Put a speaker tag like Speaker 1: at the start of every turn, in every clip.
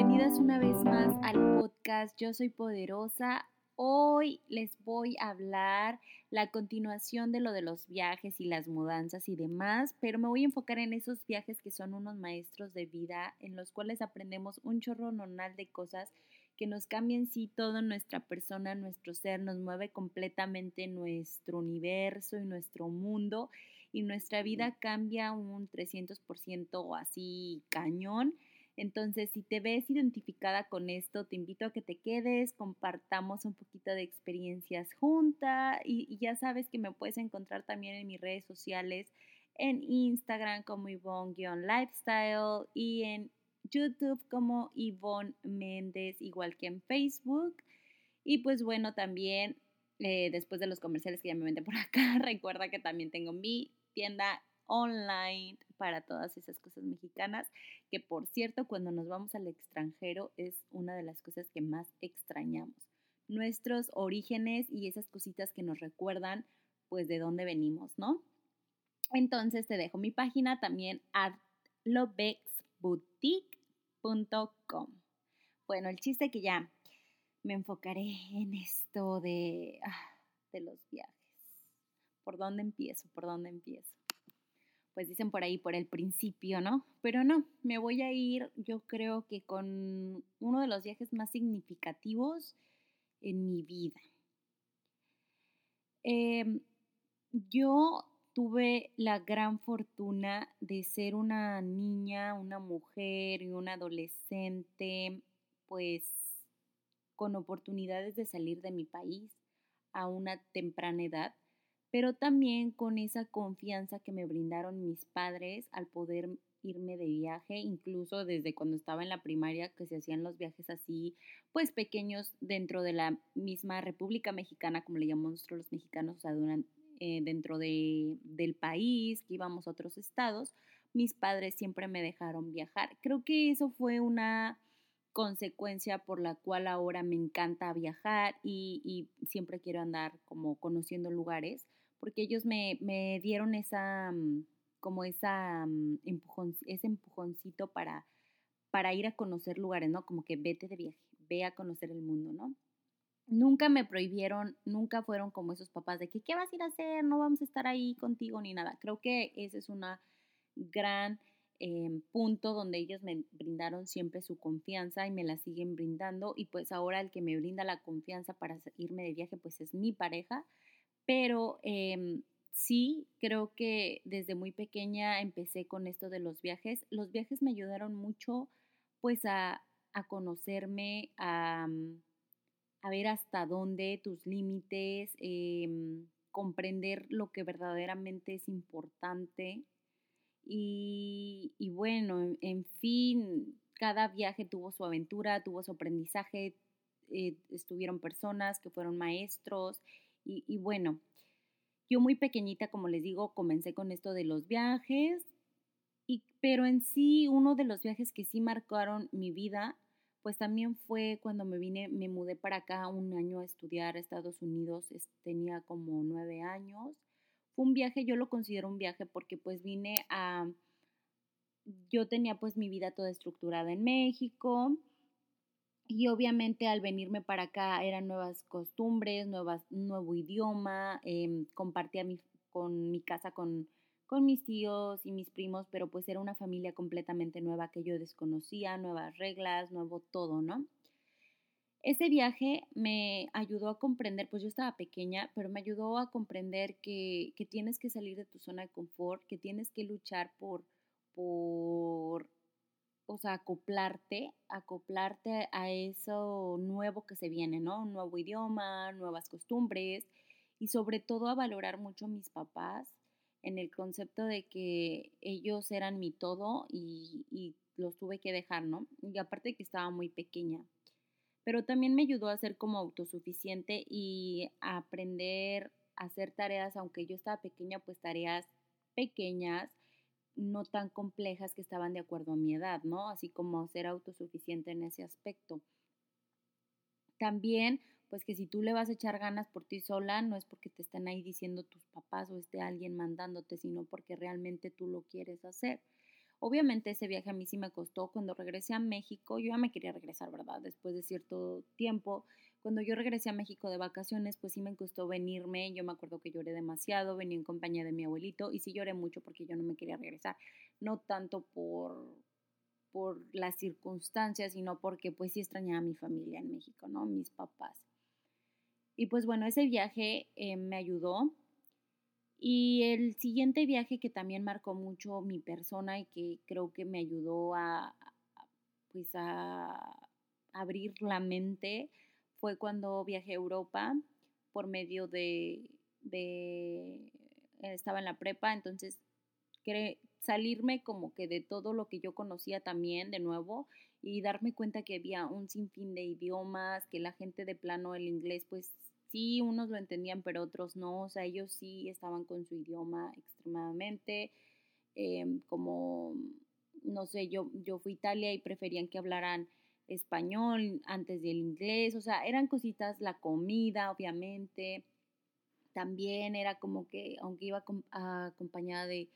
Speaker 1: bienvenidas una vez más al podcast Yo Soy Poderosa. Hoy les voy a hablar la continuación de lo de los viajes y las mudanzas y demás, pero me voy a enfocar en esos viajes que son unos maestros de vida en los cuales aprendemos un chorro normal de cosas que nos cambian sí todo nuestra persona, nuestro ser, nos mueve completamente nuestro universo y nuestro mundo y nuestra vida cambia un 300% o así cañón. Entonces, si te ves identificada con esto, te invito a que te quedes, compartamos un poquito de experiencias juntas y, ya sabes que me puedes encontrar también en mis redes sociales, en Instagram como Yvonne-Lifestyle y en YouTube como Yvonne Méndez, igual que en Facebook. Y pues bueno, también eh, después de los comerciales que ya me venden por acá, recuerda que también tengo mi tienda online para todas esas cosas mexicanas, que por cierto, cuando nos vamos al extranjero es una de las cosas que más extrañamos. Nuestros orígenes y esas cositas que nos recuerdan pues de dónde venimos, ¿no? Entonces te dejo mi página también lovexboutique.com. Bueno, el chiste que ya me enfocaré en esto de, ah, de los viajes. ¿Por dónde empiezo? ¿Por dónde empiezo? Pues dicen por ahí, por el principio, ¿no? Pero no, me voy a ir, yo creo que con uno de los viajes más significativos en mi vida. Em, yo tuve la gran fortuna de ser una niña, una mujer y una adolescente, pues con oportunidades de salir de mi país a una temprana edad pero también con esa confianza que me brindaron mis padres al poder irme de viaje, incluso desde cuando estaba en la primaria, que se hacían los viajes así, pues pequeños dentro de la misma República Mexicana, como le llamamos los mexicanos, o sea, eh, dentro de, del país, que íbamos a otros estados, mis padres siempre me dejaron viajar. Creo que eso fue una consecuencia por la cual ahora me encanta viajar y, y siempre quiero andar como conociendo lugares porque ellos me, me dieron esa, mm, como esa mm, empujón, ese empujoncito para, para ir a conocer lugares, ¿no? Como que vete de viaje, ve a conocer el mundo, ¿no? Nunca me prohibieron, nunca fueron como esos papás de que, ¿qué vas a ir a hacer? No vamos a estar ahí contigo ni nada. Creo que ese es un gran em, punto donde ellos me brindaron siempre su confianza y me la siguen brindando. Y pues ahora el que me brinda la confianza para irme de viaje, pues es mi pareja pero em, sí, creo que desde muy pequeña empecé con esto de los viajes. Los viajes me ayudaron mucho pues a, conocerme, a, mm, a, ver hasta dónde tus límites, em, comprender lo que verdaderamente es importante. Y, bueno, en, fin, cada viaje tuvo su aventura, tuvo su aprendizaje, eh, estuvieron personas que fueron maestros y, bueno, yo muy pequeñita, como les digo, comencé con esto de los viajes, y, pero en sí uno de los viajes que sí marcaron mi vida, pues también fue cuando me vine, me mudé para acá un año a estudiar a Estados Unidos, tenía como nueve años. Fue un viaje, yo lo considero un viaje porque pues vine a, yo tenía pues mi vida toda estructurada en México, y obviamente al venirme para acá eran nuevas costumbres, nuevas, nuevo idioma, eh, compartía mi, con mi casa con, con mis tíos y mis primos, pero pues era una familia completamente nueva que yo desconocía, nuevas reglas, nuevo todo, ¿no? Ese viaje me ayudó a comprender, pues yo estaba pequeña, pero me ayudó a comprender que, que tienes que salir de tu zona de confort, que tienes que luchar por, por o sea, acoplarte, acoplarte a eso nuevo que se viene, ¿no? Un nuevo idioma, nuevas costumbres y sobre todo a valorar mucho a mis papás en el concepto de que ellos eran mi todo y, y los tuve que dejar, ¿no? Y aparte que estaba muy pequeña. Pero también me ayudó a ser como autosuficiente y aprender a hacer tareas, aunque yo estaba pequeña, pues tareas pequeñas no tan complejas que estaban de acuerdo a mi edad, ¿no? Así como ser autosuficiente en ese aspecto. También, pues que si tú le vas a echar ganas por ti sola, no es porque te estén ahí diciendo tus papás o esté alguien mandándote, sino porque realmente tú lo quieres hacer. Obviamente ese viaje a mí sí me costó. Cuando regresé a México, yo ya me quería regresar, ¿verdad? Después de cierto tiempo. Cuando yo regresé a México de vacaciones, pues sí me costó venirme. Yo me acuerdo que lloré demasiado, venía en compañía de mi abuelito y sí lloré mucho porque yo no me quería regresar. No tanto por, por las circunstancias, sino porque pues sí extrañaba a mi familia en México, ¿no? Mis papás. Y pues bueno, ese viaje eh, me ayudó y el siguiente viaje que también marcó mucho mi persona y que creo que me ayudó a, pues a abrir la mente fue cuando viajé a Europa por medio de, de estaba en la prepa, entonces salirme como que de todo lo que yo conocía también de nuevo y darme cuenta que había un sinfín de idiomas, que la gente de plano el inglés pues sí, unos lo entendían, pero otros no, o sea, ellos sí estaban con su idioma extremadamente, em, como, no sé, yo, yo fui a Italia y preferían que hablaran español antes del inglés, o sea, eran cositas, la comida, obviamente, también era como que, aunque iba acompañada de,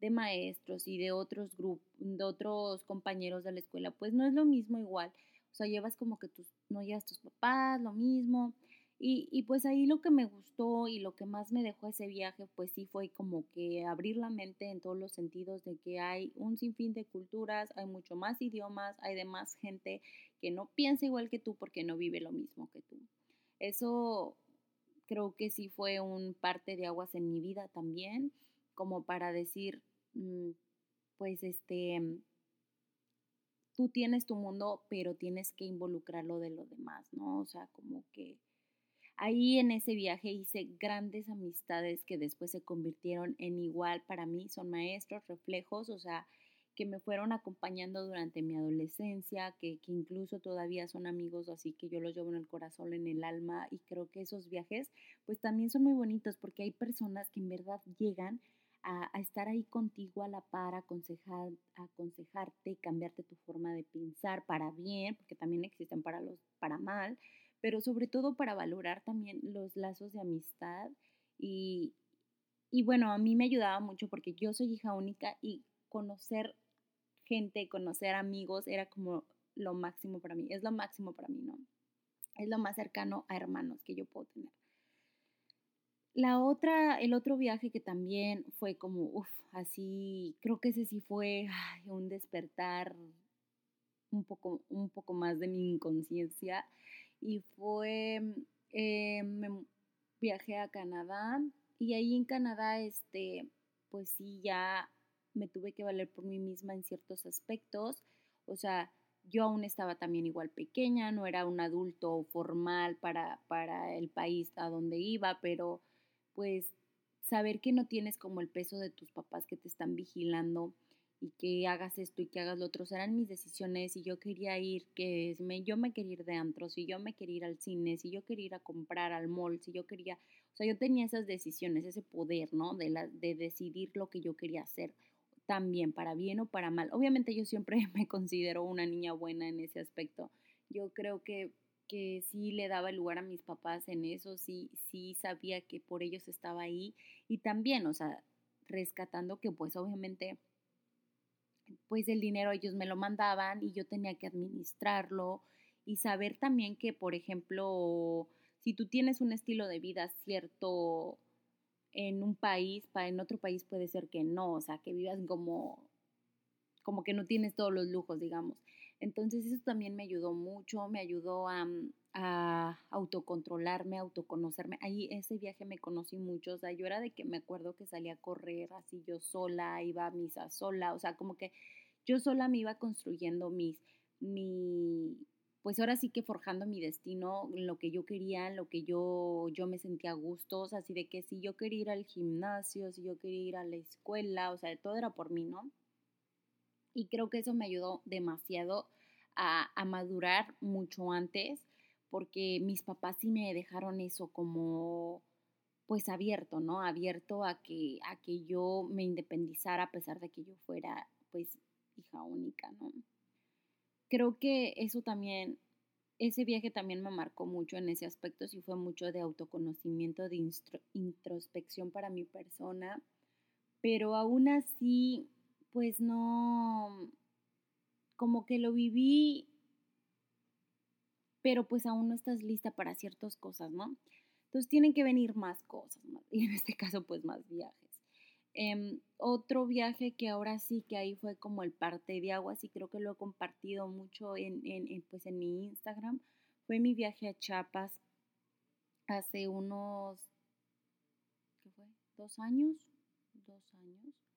Speaker 1: de maestros y de otros grupos, de otros compañeros de la escuela, pues no es lo mismo igual, o sea, llevas como que tus, no llevas tus papás, lo mismo, y, y, pues ahí lo que me gustó y lo que más me dejó ese viaje, pues sí fue como que abrir la mente en todos los sentidos de que hay un sinfín de culturas, hay mucho más idiomas, hay de más gente que no piensa igual que tú porque no vive lo mismo que tú. Eso creo que sí fue un parte de aguas en mi vida también, como para decir, mm, pues este, tú tienes tu mundo, pero tienes que involucrarlo de lo demás, ¿no? O sea, como que Ahí en ese viaje hice grandes amistades que después se convirtieron en igual para mí, son maestros, reflejos, o sea, que me fueron acompañando durante mi adolescencia, que, que, incluso todavía son amigos, así que yo los llevo en el corazón, en el alma, y creo que esos viajes pues también son muy bonitos porque hay personas que en verdad llegan a, estar ahí contigo a la par, a aconsejar, cambiarte tu forma de pensar para bien, porque también existen para, los, para mal, pero sobre todo para valorar también los lazos de amistad y, y bueno, a mí me ayudaba mucho porque yo soy hija única y conocer gente, conocer amigos era como lo máximo para mí, es lo máximo para mí, ¿no? Es lo más cercano a hermanos que yo puedo tener. La otra, el otro viaje que también fue como, uff, así, creo que ese sí fue un despertar un poco, un poco más de mi inconsciencia y fue, eh, me viajé a Canadá y ahí en Canadá, este, pues sí, ya me tuve que valer por mí misma en ciertos aspectos, o sea, yo aún estaba también igual pequeña, no era un adulto formal para, para el país a donde iba, pero pues saber que no tienes como el peso de tus papás que te están vigilando, y que hagas esto y que hagas lo otro, eran mis decisiones, si yo quería ir, que me, yo me quería ir de antro, si yo me quería ir al cine, si yo quería ir a comprar al mall, si yo quería, o sea, yo tenía esas decisiones, ese poder, ¿no? De, la, de decidir lo que yo quería hacer, también para bien o para mal. Obviamente yo siempre me considero una niña buena en ese aspecto. Yo creo que, que sí le daba lugar a mis papás en eso, sí, sí sabía que por ellos estaba ahí y también, o sea, rescatando que pues obviamente pues el dinero ellos me lo mandaban y yo tenía que administrarlo y saber también que, por ejemplo, si tú tienes un estilo de vida cierto en un país, para en otro país puede ser que no, o sea, que vivas como como que no tienes todos los lujos, digamos. Entonces eso también me ayudó mucho, me ayudó a, mm, a autocontrolarme, autoconocerme. Ahí ese viaje me conocí mucho, o sea, yo era de que me acuerdo que salía a correr así yo sola, iba a misa sola, o sea, como que yo sola me iba construyendo mis, mi, pues ahora sí que forjando mi destino, lo que yo quería, lo que yo, yo me sentía a gusto, o sea, así de que si yo quería ir al gimnasio, si yo quería ir a la escuela, o sea, todo era por mí, ¿no? Y creo que eso me ayudó demasiado a, a, madurar mucho antes porque mis papás sí me dejaron eso como pues abierto, ¿no? Abierto a que, a que yo me independizara a pesar de que yo fuera pues hija única, ¿no? Creo que eso también, ese viaje también me marcó mucho en ese aspecto, sí fue mucho de autoconocimiento, de introspección para mi persona, pero aún así pues no, como que lo viví, pero pues aún no estás lista para ciertas cosas, ¿no? Entonces tienen que venir más cosas, y en este caso pues más viajes. Em, otro viaje que ahora sí que ahí fue como el parte de agua, y creo que lo he compartido mucho en, en, pues en mi Instagram, fue mi viaje a Chiapas hace unos, ¿qué fue? ¿Dos años? Dos años.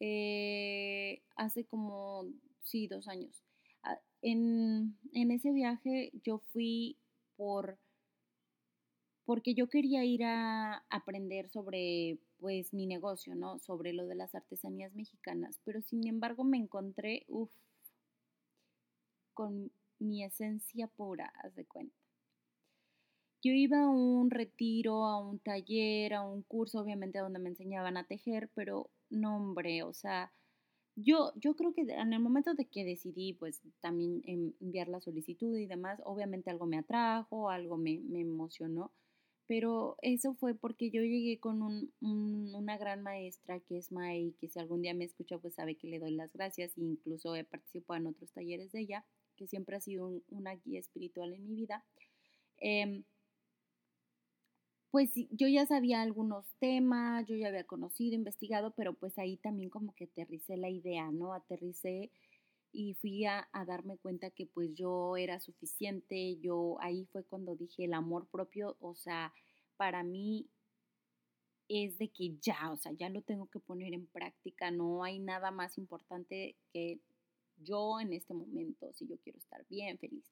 Speaker 1: Eh, hace como, sí, dos años. Ah, en, en ese viaje yo fui por porque yo quería ir a aprender sobre pues mi negocio, ¿no? Sobre lo de las artesanías mexicanas, pero sin embargo me encontré, uff, con mi esencia pura, haz de cuenta. Yo iba a un retiro, a un taller, a un curso, obviamente donde me enseñaban a tejer, pero no, hombre, o sea, yo, yo creo que en el momento de que decidí, pues también enviar la solicitud y demás, obviamente algo me atrajo, algo me, me emocionó, pero eso fue porque yo llegué con un, una gran maestra que es May, que si algún día me escucha, pues sabe que le doy las gracias, e incluso he participado en otros talleres de ella, que siempre ha sido una guía espiritual en mi vida. Em, pues yo ya sabía algunos temas, yo ya había conocido, investigado, pero pues ahí también como que aterricé la idea, ¿no? Aterricé y fui a, darme cuenta que pues yo era suficiente, yo ahí fue cuando dije el amor propio, o sea, para mí es de que ya, o sea, ya lo tengo que poner en práctica, no hay nada más importante que yo en este momento, si yo quiero estar bien, feliz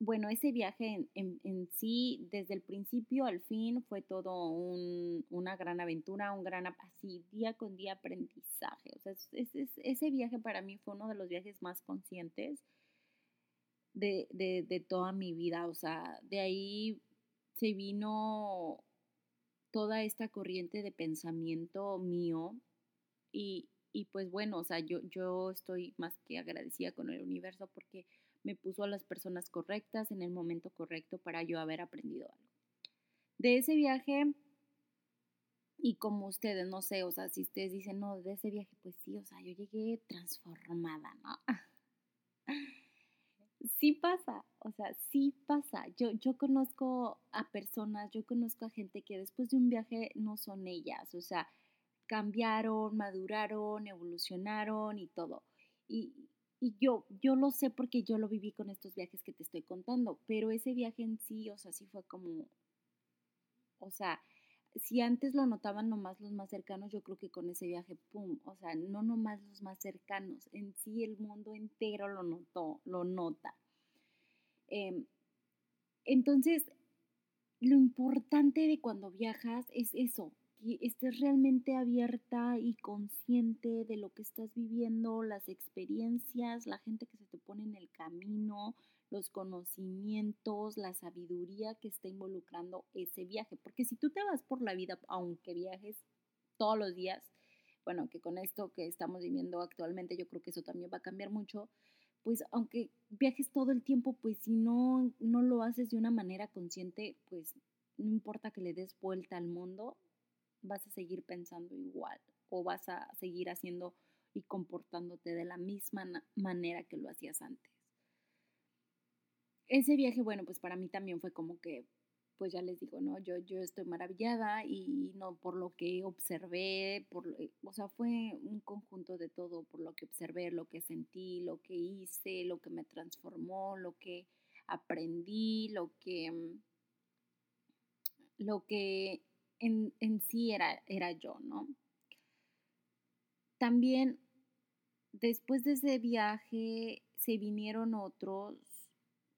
Speaker 1: bueno, ese viaje en, sí, desde el principio al fin, fue todo una gran aventura, un gran, así, día con día aprendizaje. O sea, ese viaje para mí fue uno de los viajes más conscientes de, de, toda mi vida. O sea, de ahí se vino toda esta corriente de pensamiento mío y, y pues bueno, o sea, yo, yo estoy más que agradecida con el universo porque me puso a las personas correctas en el momento correcto para yo haber aprendido algo. De ese viaje, y como ustedes, no sé, o sea, si ustedes dicen, no, de ese viaje, pues sí, o sea, yo llegué transformada, ¿no? sí pasa, o sea, sí pasa. Yo, yo conozco a personas, yo conozco a gente que después de un viaje no son ellas, o sea, cambiaron, maduraron, evolucionaron y todo. Y, y yo, yo lo sé porque yo lo viví con estos viajes que te estoy contando, pero ese viaje en sí, o sea, sí fue como, o sea, si antes lo notaban nomás los más cercanos, yo creo que con ese viaje, ¡pum! O sea, no nomás los más cercanos, en sí el mundo entero lo notó, lo nota. Em, entonces, lo importante de cuando viajas es eso, que estés realmente abierta y consciente de lo que estás viviendo, las experiencias, la gente que se te pone en el camino, los conocimientos, la sabiduría que está involucrando ese viaje. Porque si tú te vas por la vida, aunque viajes todos los días, bueno, que con esto que estamos viviendo actualmente, yo creo que eso también va a cambiar mucho, pues aunque viajes todo el tiempo, pues si no, no lo haces de una manera consciente, pues no importa que le des vuelta al mundo, vas a seguir pensando igual o vas a seguir haciendo y comportándote de la misma manera que lo hacías antes. Ese viaje, bueno, pues para mí también fue como que, pues ya les digo, ¿no? Yo, yo estoy maravillada y no por lo que observé, por, eh, o sea, fue un conjunto de todo, por lo que observé, lo que sentí, lo que hice, lo que me transformó, lo que aprendí, lo que, mm, lo que en, en sí era, era yo, ¿no? También después de ese viaje se vinieron otros,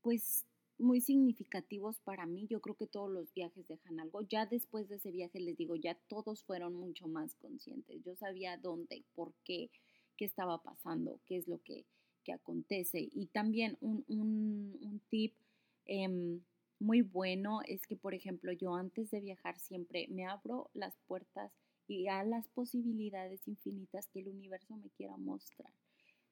Speaker 1: pues muy significativos para mí. Yo creo que todos los viajes dejan algo. Ya después de ese viaje, les digo, ya todos fueron mucho más conscientes. Yo sabía dónde, por qué, qué estaba pasando, qué es lo que, que acontece. Y también un, un, un tip eh, muy bueno es que, por ejemplo, yo antes de viajar siempre me abro las puertas y a las posibilidades infinitas que el universo me quiera mostrar.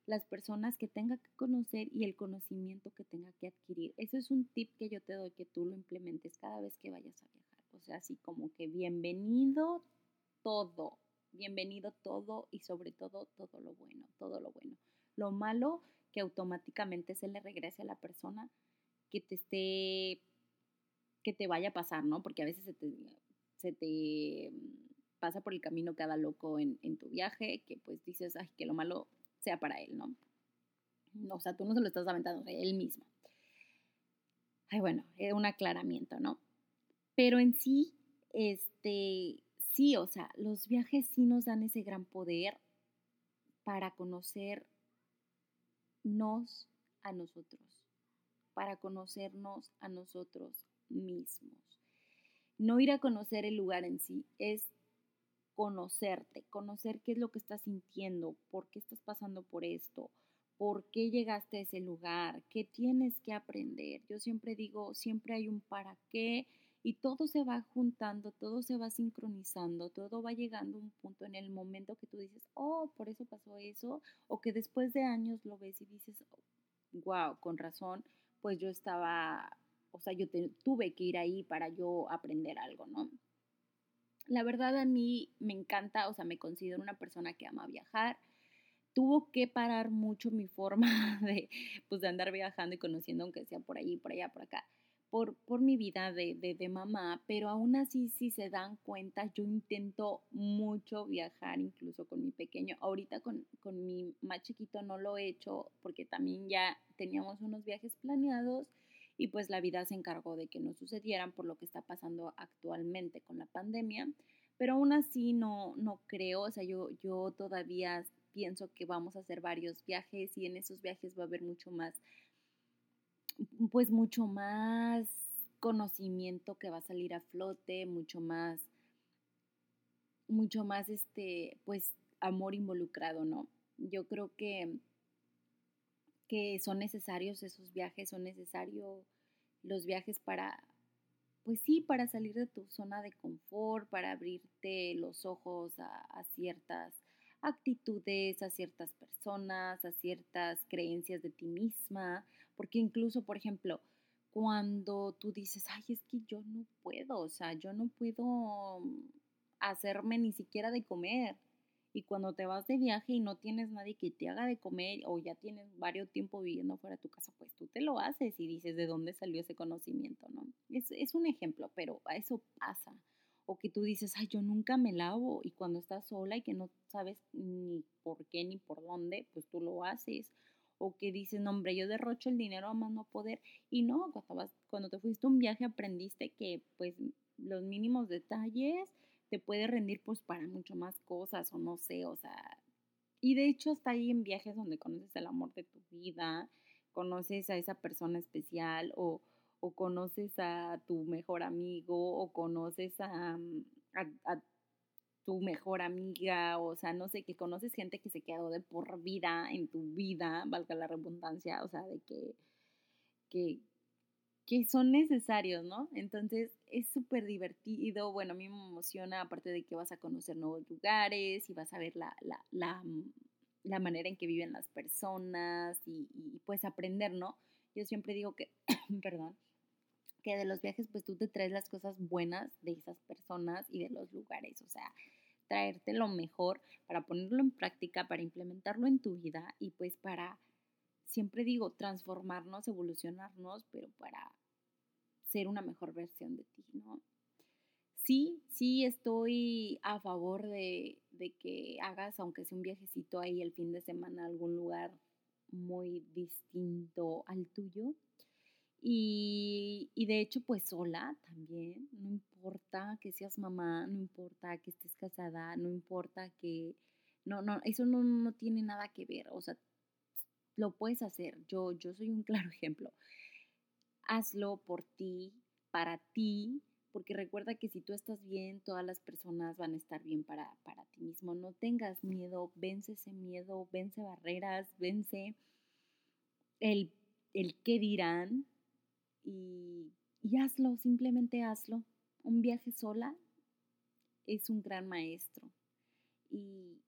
Speaker 1: Las personas que tenga que conocer y el conocimiento que tenga que adquirir. Eso es un tip que yo te doy que tú lo implementes cada vez que vayas a viajar. O sea, así como que bienvenido todo, bienvenido todo y sobre todo todo lo bueno, todo lo bueno. Lo malo que automáticamente se le regrese a la persona que te esté, que te vaya a pasar, ¿no? Porque a veces se te, te pasa por el camino cada loco en, tu viaje, que pues dices, ay, que lo malo sea para él, ¿no? O sea, tú no se lo estás aventando, él mismo. Ay, bueno, es un aclaramiento, ¿no? Pero en sí, este, sí, o sea, los viajes sí nos dan ese gran poder para conocernos a nosotros, para conocernos a nosotros mismos. No ir a conocer el lugar en sí, es conocerte, conocer qué es lo que estás sintiendo, por qué estás pasando por esto, por qué llegaste a ese lugar, qué tienes que aprender. Yo siempre digo, siempre hay un para qué y todo se va juntando, todo se va sincronizando, todo va llegando a un punto en el momento que tú dices, oh, por eso pasó eso, o que después de años lo ves y dices, wow, con razón, pues yo estaba, o sea, yo tuve que ir ahí para yo aprender algo, ¿no? La verdad a mí me encanta, o sea, me considero una persona que ama viajar, tuvo que parar mucho mi forma de, pues, de andar viajando y conociendo, aunque sea por allí, por allá, por acá, por, por mi vida de, de, de, mamá, pero aún así, si se dan cuenta, yo intento mucho viajar, incluso con mi pequeño. Ahorita con, con mi más chiquito no lo he hecho porque también ya teníamos unos viajes planeados y pues la vida se encargó de que no sucedieran por lo que está pasando actualmente con la pandemia. Pero aún así no, no creo, o sea, yo, yo todavía pienso que vamos a hacer varios viajes y en esos viajes va a haber mucho más, pues mucho más conocimiento que va a salir a flote, mucho más, mucho más, este, pues amor involucrado, ¿no? Yo creo que, que son necesarios esos viajes, son necesarios los viajes para, pues sí, para salir de tu zona de confort, para abrirte los ojos a, a ciertas actitudes, a ciertas personas, a ciertas creencias de ti misma, porque incluso, por ejemplo, cuando tú dices, ay, es que yo no puedo, o sea, yo no puedo hacerme ni siquiera de comer. Y cuando te vas de viaje y no tienes nadie que te haga de comer o ya tienes varios tiempo viviendo fuera de tu casa, pues tú te lo haces y dices de dónde salió ese conocimiento, ¿no? Es, es un ejemplo, pero eso pasa o que tú dices, ay, yo nunca me lavo y cuando estás sola y que no sabes ni por qué ni por dónde, pues tú lo haces. O que dices, no, hombre, yo derrocho el dinero a más no poder. Y no, cuando, vas, cuando te fuiste a un viaje aprendiste que pues los mínimos detalles te puede rendir pues para mucho más cosas o no sé, o sea. Y de hecho hasta ahí en viajes donde conoces el amor de tu vida, conoces a esa persona especial o o conoces a tu mejor amigo o conoces a, mm, a, tu mejor amiga, o sea, no sé, que conoces gente que se quedó de por vida en tu vida, valga la redundancia, o sea, de que, que, que son necesarios, ¿no? Entonces es súper divertido, bueno, a mí me emociona, aparte de que vas a conocer nuevos lugares y vas a ver la, la, la, mm, la manera en que viven las personas y, y pues aprender, ¿no? Yo siempre digo que, perdón, que de los viajes pues tú te traes las cosas buenas de esas personas y de los lugares, o sea, traerte lo mejor para ponerlo en práctica, para implementarlo en tu vida y pues para, siempre digo, transformarnos, evolucionarnos, pero para ser una mejor versión de ti, ¿no? Sí, sí estoy a favor de, de que hagas, aunque sea un viajecito ahí el fin de semana a algún lugar muy distinto al tuyo, y, y, de hecho, pues sola también, no importa que seas mamá, no importa que estés casada, no importa que, no, no, eso no, no tiene nada que ver, o sea, lo puedes hacer, yo, yo soy un claro ejemplo. Hazlo por ti, para ti, porque recuerda que si tú estás bien, todas las personas van a estar bien para, para ti mismo. No tengas miedo, vence ese miedo, vence barreras, vence el, el qué dirán, y, hazlo, simplemente hazlo. Un viaje sola es un gran maestro. Y,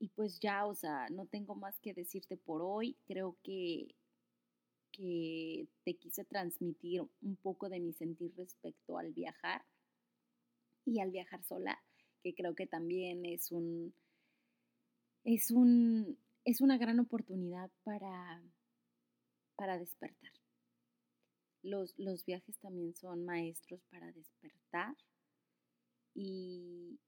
Speaker 1: y pues ya, o sea, no tengo más que decirte por hoy. Creo que, que te quise transmitir un poco de mi sentir respecto al viajar y al viajar sola, que creo que también es un, es un, es una gran oportunidad para, para despertar. Los, los viajes también son maestros para despertar y,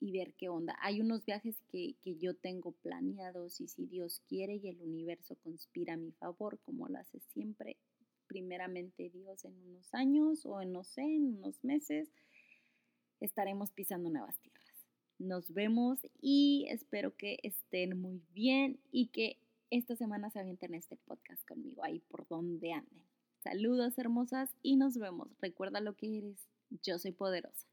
Speaker 1: y ver qué onda. Hay unos viajes que, que, yo tengo planeados y si Dios quiere y el universo conspira a mi favor, como lo hace siempre, primeramente Dios en unos años o en no sé, en unos meses, estaremos pisando nuevas tierras. Nos vemos y espero que estén muy bien y que esta semana se avienten este podcast conmigo ahí por donde anden. Saludos hermosas y nos vemos. Recuerda lo que eres. Yo soy poderosa.